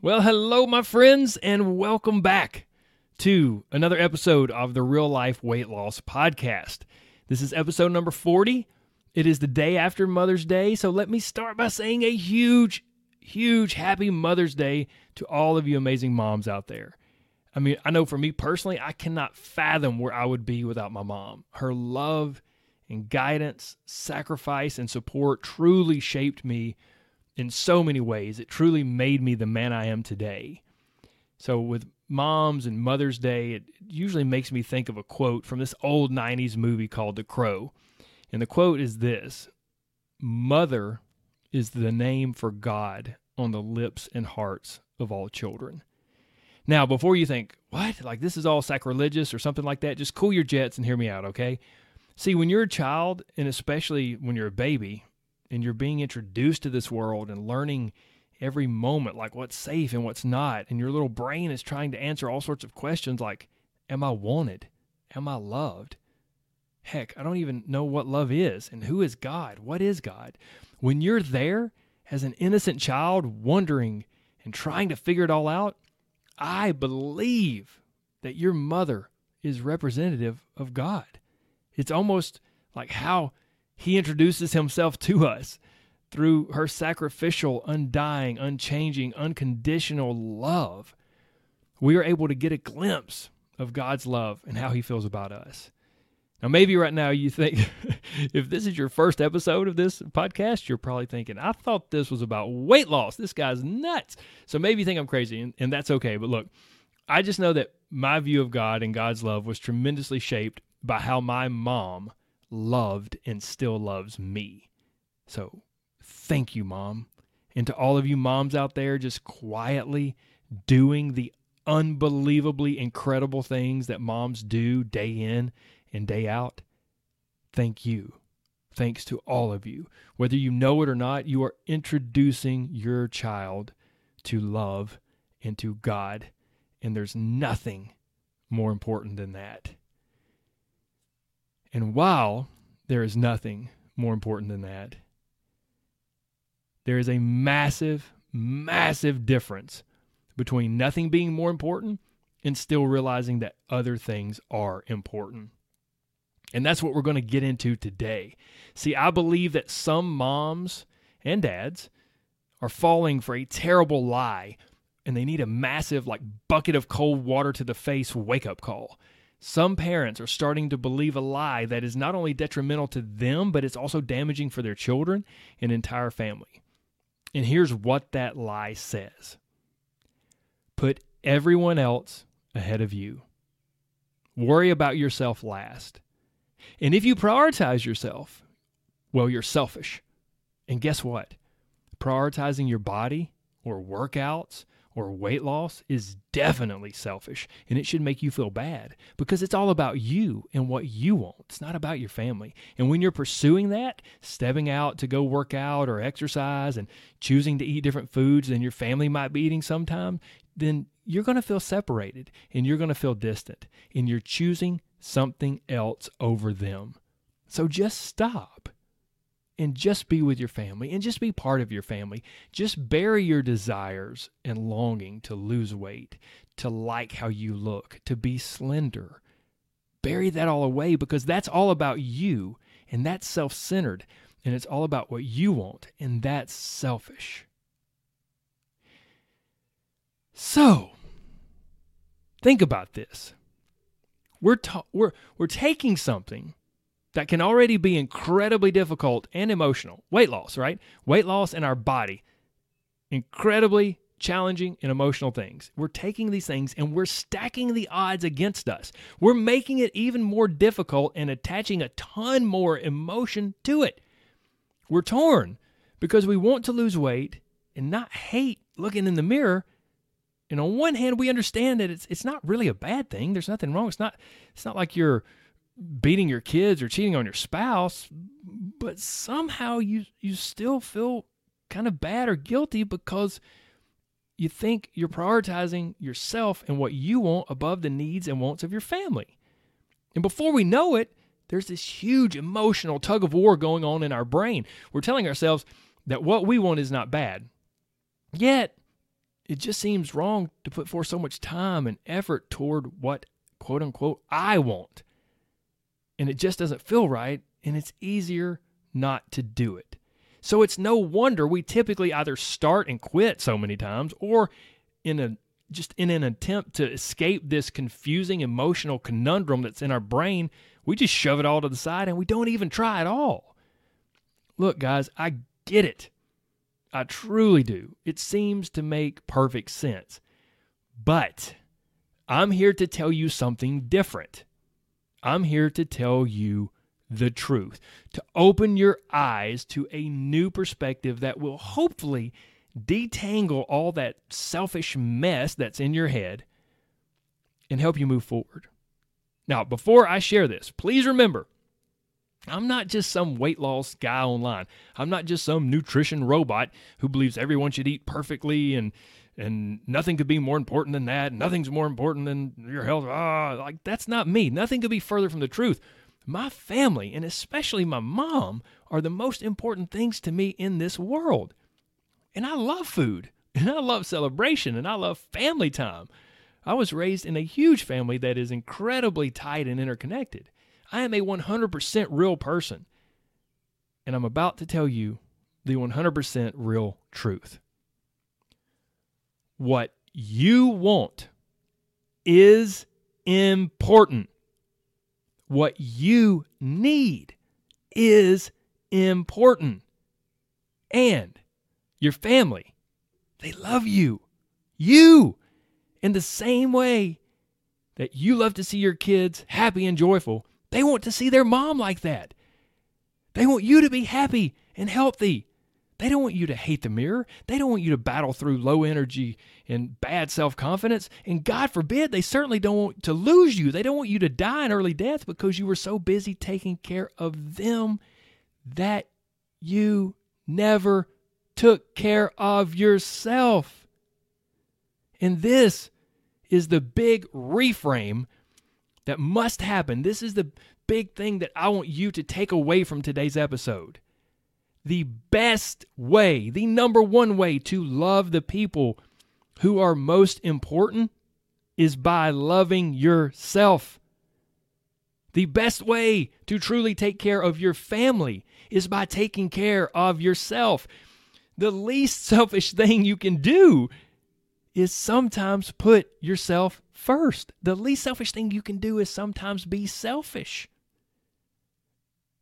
Well, hello, my friends, and welcome back to another episode of the Real Life Weight Loss Podcast. This is episode number 40. It is the day after Mother's Day, so let me start by saying a huge, huge happy Mother's Day to all of you amazing moms out there. I mean, I know for me personally, I cannot fathom where I would be without my mom. Her love and guidance, sacrifice, and support truly shaped me in so many ways. It truly made me the man I am today. So, with moms and Mother's Day, it usually makes me think of a quote from this old 90s movie called The Crow. And the quote is this Mother is the name for God on the lips and hearts of all children. Now, before you think, what? Like this is all sacrilegious or something like that, just cool your jets and hear me out, okay? See, when you're a child, and especially when you're a baby, and you're being introduced to this world and learning every moment like what's safe and what's not and your little brain is trying to answer all sorts of questions like am i wanted? Am i loved? Heck i don't even know what love is and who is god? What is god? When you're there as an innocent child wondering and trying to figure it all out i believe that your mother is representative of god. It's almost like how he introduces himself to us through her sacrificial, undying, unchanging, unconditional love. We are able to get a glimpse of God's love and how he feels about us. Now, maybe right now you think, if this is your first episode of this podcast, you're probably thinking, I thought this was about weight loss. This guy's nuts. So maybe you think I'm crazy, and, and that's okay. But look, I just know that my view of God and God's love was tremendously shaped by how my mom loved and still loves me. So thank you, mom. And to all of you moms out there just quietly doing the unbelievably incredible things that moms do day in and day out, thank you. Thanks to all of you. Whether you know it or not, you are introducing your child to love and to God. And there's nothing more important than that. And while there is nothing more important than that, there is a massive, massive difference between nothing being more important and still realizing that other things are important. And that's what we're going to get into today. See, I believe that some moms and dads are falling for a terrible lie and they need a massive, like, bucket of cold water to the face wake up call. Some parents are starting to believe a lie that is not only detrimental to them, but it's also damaging for their children and entire family. And here's what that lie says Put everyone else ahead of you. Worry about yourself last. And if you prioritize yourself, well, you're selfish. And guess what? Prioritizing your body or workouts or weight loss is definitely selfish and it should make you feel bad because it's all about you and what you want. It's not about your family. And when you're pursuing that, stepping out to go work out or exercise and choosing to eat different foods than your family might be eating sometime, then you're going to feel separated and you're going to feel distant and you're choosing something else over them. So just stop and just be with your family and just be part of your family. Just bury your desires and longing to lose weight, to like how you look, to be slender. Bury that all away because that's all about you and that's self centered and it's all about what you want and that's selfish. So, think about this. We're, ta- we're, we're taking something that can already be incredibly difficult and emotional. Weight loss, right? Weight loss in our body. Incredibly challenging and emotional things. We're taking these things and we're stacking the odds against us. We're making it even more difficult and attaching a ton more emotion to it. We're torn because we want to lose weight and not hate looking in the mirror, And on one hand, we understand that it's it's not really a bad thing. There's nothing wrong. It's not it's not like you're beating your kids or cheating on your spouse, but somehow you you still feel kind of bad or guilty because you think you're prioritizing yourself and what you want above the needs and wants of your family. And before we know it, there's this huge emotional tug of war going on in our brain. We're telling ourselves that what we want is not bad. Yet, it just seems wrong to put forth so much time and effort toward what quote unquote I want. And it just doesn't feel right, and it's easier not to do it. So it's no wonder we typically either start and quit so many times or in a just in an attempt to escape this confusing emotional conundrum that's in our brain, we just shove it all to the side and we don't even try at all. Look, guys, I get it. I truly do. It seems to make perfect sense. But I'm here to tell you something different. I'm here to tell you the truth, to open your eyes to a new perspective that will hopefully detangle all that selfish mess that's in your head and help you move forward. Now, before I share this, please remember I'm not just some weight loss guy online. I'm not just some nutrition robot who believes everyone should eat perfectly and and nothing could be more important than that. Nothing's more important than your health. Ah, like that's not me. Nothing could be further from the truth. My family and especially my mom are the most important things to me in this world. And I love food, and I love celebration, and I love family time. I was raised in a huge family that is incredibly tight and interconnected. I am a 100% real person. And I'm about to tell you the 100% real truth. What you want is important. What you need is important. And your family, they love you. You, in the same way that you love to see your kids happy and joyful, they want to see their mom like that. They want you to be happy and healthy. They don't want you to hate the mirror. They don't want you to battle through low energy and bad self confidence. And God forbid, they certainly don't want to lose you. They don't want you to die an early death because you were so busy taking care of them that you never took care of yourself. And this is the big reframe that must happen. This is the big thing that I want you to take away from today's episode. The best way, the number one way to love the people who are most important is by loving yourself. The best way to truly take care of your family is by taking care of yourself the least selfish thing you can do is sometimes put yourself first. The least selfish thing you can do is sometimes be selfish.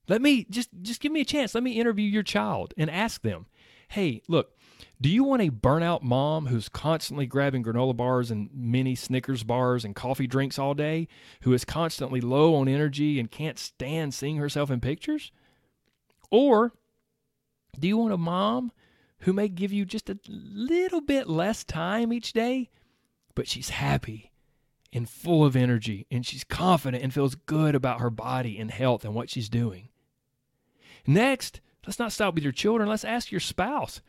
Let me just just give me a chance. Let me interview your child and ask them, "Hey, look, do you want a burnout mom who's constantly grabbing granola bars and mini Snickers bars and coffee drinks all day, who is constantly low on energy and can't stand seeing herself in pictures? Or do you want a mom who may give you just a little bit less time each day, but she's happy and full of energy and she's confident and feels good about her body and health and what she's doing. Next, let's not stop with your children. Let's ask your spouse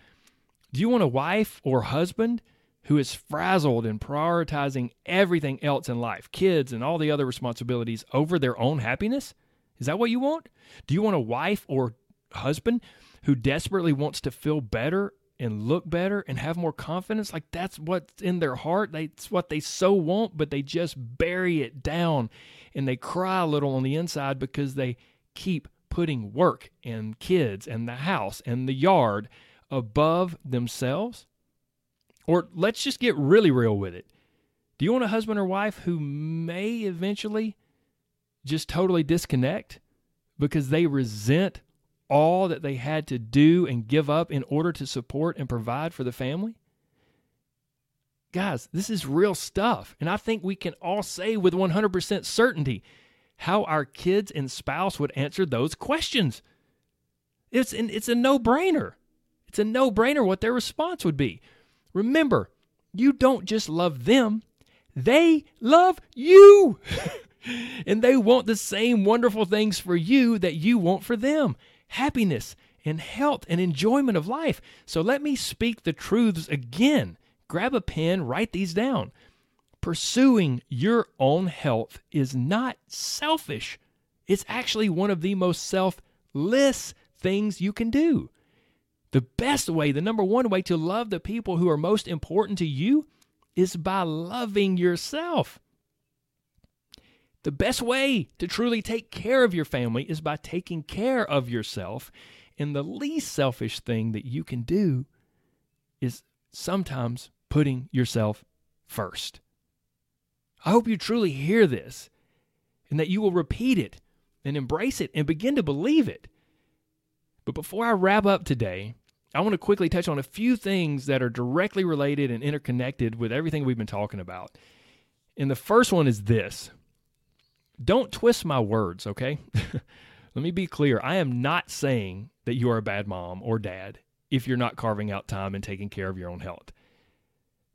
Do you want a wife or husband who is frazzled and prioritizing everything else in life, kids and all the other responsibilities, over their own happiness? Is that what you want? Do you want a wife or husband who desperately wants to feel better and look better and have more confidence like that's what's in their heart that's what they so want but they just bury it down and they cry a little on the inside because they keep putting work and kids and the house and the yard above themselves or let's just get really real with it do you want a husband or wife who may eventually just totally disconnect because they resent all that they had to do and give up in order to support and provide for the family? Guys, this is real stuff. And I think we can all say with 100% certainty how our kids and spouse would answer those questions. It's, an, it's a no brainer. It's a no brainer what their response would be. Remember, you don't just love them, they love you. and they want the same wonderful things for you that you want for them happiness and health and enjoyment of life. So let me speak the truths again. Grab a pen, write these down. Pursuing your own health is not selfish, it's actually one of the most selfless things you can do. The best way, the number one way to love the people who are most important to you is by loving yourself. The best way to truly take care of your family is by taking care of yourself. And the least selfish thing that you can do is sometimes putting yourself first. I hope you truly hear this and that you will repeat it and embrace it and begin to believe it. But before I wrap up today, I want to quickly touch on a few things that are directly related and interconnected with everything we've been talking about. And the first one is this don't twist my words, okay? Let me be clear. I am not saying that you are a bad mom or dad if you're not carving out time and taking care of your own health.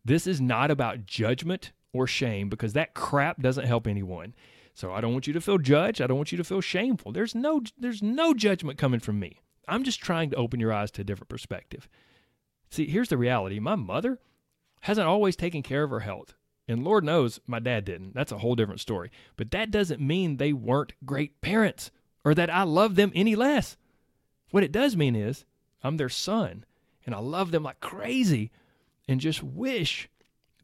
This is not about judgment or shame because that crap doesn't help anyone. So I don't want you to feel judged. I don't want you to feel shameful. There's no there's no judgment coming from me. I'm just trying to open your eyes to a different perspective. See, here's the reality. My mother hasn't always taken care of her health. And Lord knows my dad didn't. That's a whole different story. But that doesn't mean they weren't great parents or that I love them any less. What it does mean is I'm their son and I love them like crazy and just wish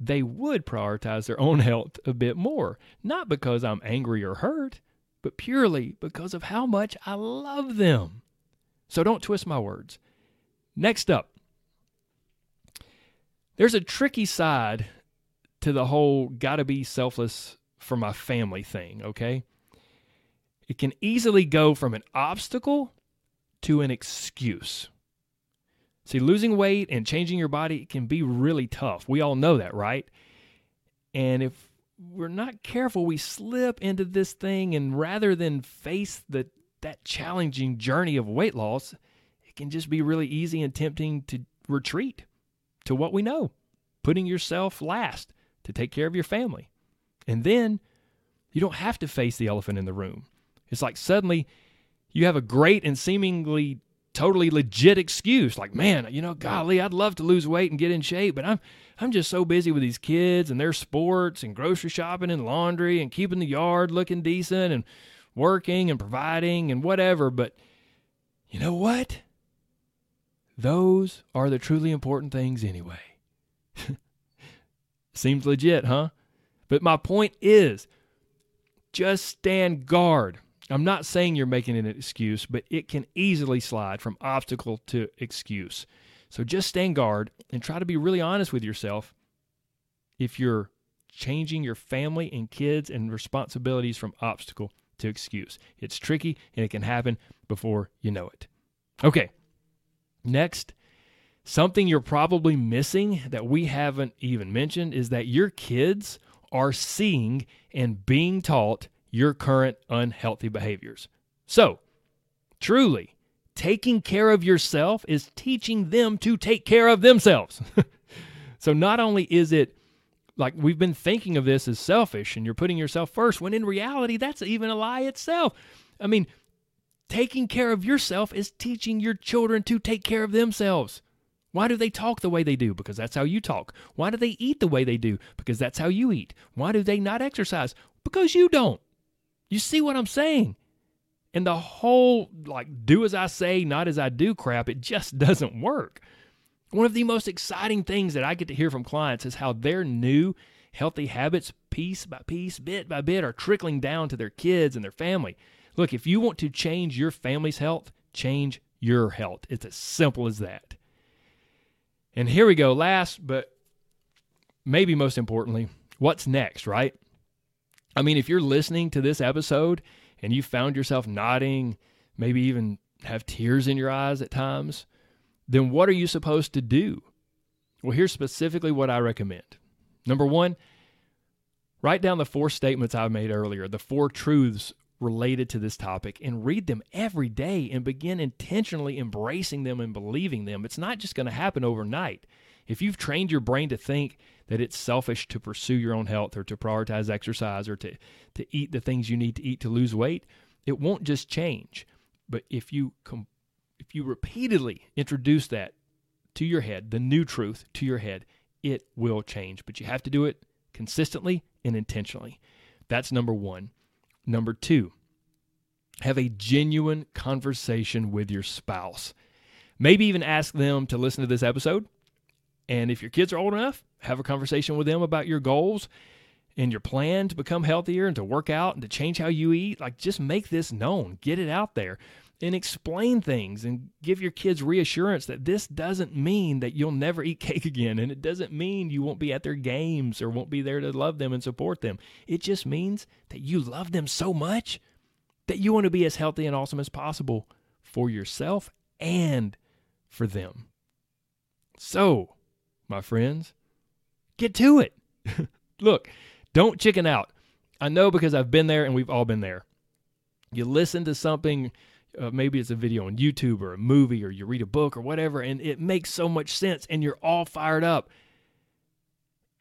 they would prioritize their own health a bit more. Not because I'm angry or hurt, but purely because of how much I love them. So don't twist my words. Next up, there's a tricky side to the whole gotta be selfless for my family thing, okay? It can easily go from an obstacle to an excuse. See, losing weight and changing your body can be really tough. We all know that, right? And if we're not careful, we slip into this thing and rather than face the that challenging journey of weight loss, it can just be really easy and tempting to retreat to what we know, putting yourself last to take care of your family. And then you don't have to face the elephant in the room. It's like suddenly you have a great and seemingly totally legit excuse like man you know golly i'd love to lose weight and get in shape but i'm i'm just so busy with these kids and their sports and grocery shopping and laundry and keeping the yard looking decent and working and providing and whatever but you know what those are the truly important things anyway Seems legit, huh? But my point is just stand guard. I'm not saying you're making an excuse, but it can easily slide from obstacle to excuse. So just stand guard and try to be really honest with yourself if you're changing your family and kids and responsibilities from obstacle to excuse. It's tricky and it can happen before you know it. Okay, next Something you're probably missing that we haven't even mentioned is that your kids are seeing and being taught your current unhealthy behaviors. So, truly, taking care of yourself is teaching them to take care of themselves. so, not only is it like we've been thinking of this as selfish and you're putting yourself first, when in reality, that's even a lie itself. I mean, taking care of yourself is teaching your children to take care of themselves. Why do they talk the way they do? Because that's how you talk. Why do they eat the way they do? Because that's how you eat. Why do they not exercise? Because you don't. You see what I'm saying? And the whole, like, do as I say, not as I do crap, it just doesn't work. One of the most exciting things that I get to hear from clients is how their new healthy habits, piece by piece, bit by bit, are trickling down to their kids and their family. Look, if you want to change your family's health, change your health. It's as simple as that. And here we go. Last, but maybe most importantly, what's next, right? I mean, if you're listening to this episode and you found yourself nodding, maybe even have tears in your eyes at times, then what are you supposed to do? Well, here's specifically what I recommend. Number one, write down the four statements I made earlier, the four truths related to this topic and read them every day and begin intentionally embracing them and believing them. It's not just going to happen overnight. If you've trained your brain to think that it's selfish to pursue your own health or to prioritize exercise or to, to eat the things you need to eat to lose weight, it won't just change. But if you com- if you repeatedly introduce that to your head, the new truth to your head, it will change. But you have to do it consistently and intentionally. That's number 1. Number 2, have a genuine conversation with your spouse. Maybe even ask them to listen to this episode. And if your kids are old enough, have a conversation with them about your goals and your plan to become healthier and to work out and to change how you eat. Like, just make this known, get it out there, and explain things and give your kids reassurance that this doesn't mean that you'll never eat cake again. And it doesn't mean you won't be at their games or won't be there to love them and support them. It just means that you love them so much that you want to be as healthy and awesome as possible for yourself and for them. So, my friends, get to it. Look, don't chicken out. I know because I've been there and we've all been there. You listen to something, uh, maybe it's a video on YouTube or a movie or you read a book or whatever, and it makes so much sense and you're all fired up.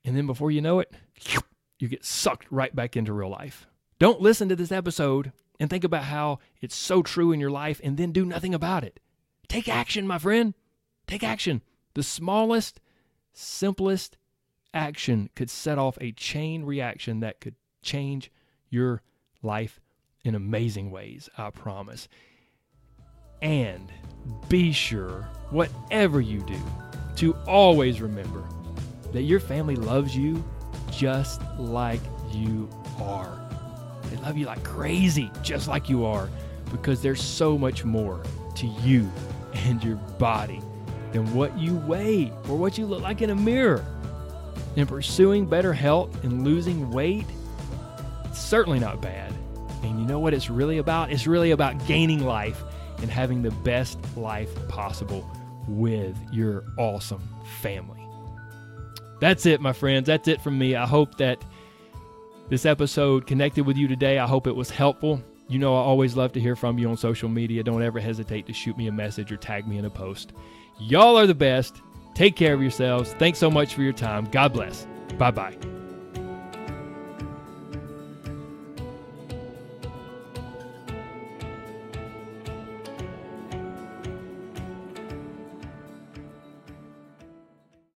And then before you know it, you get sucked right back into real life. Don't listen to this episode and think about how it's so true in your life and then do nothing about it. Take action, my friend. Take action. The smallest, simplest action could set off a chain reaction that could change your life in amazing ways, I promise. And be sure, whatever you do, to always remember that your family loves you just like you are. They love you like crazy, just like you are, because there's so much more to you and your body than what you weigh or what you look like in a mirror. And pursuing better health and losing weight, it's certainly not bad. And you know what it's really about? It's really about gaining life and having the best life possible with your awesome family. That's it, my friends. That's it from me. I hope that this episode connected with you today. I hope it was helpful. You know, I always love to hear from you on social media. Don't ever hesitate to shoot me a message or tag me in a post. Y'all are the best. Take care of yourselves. Thanks so much for your time. God bless. Bye bye.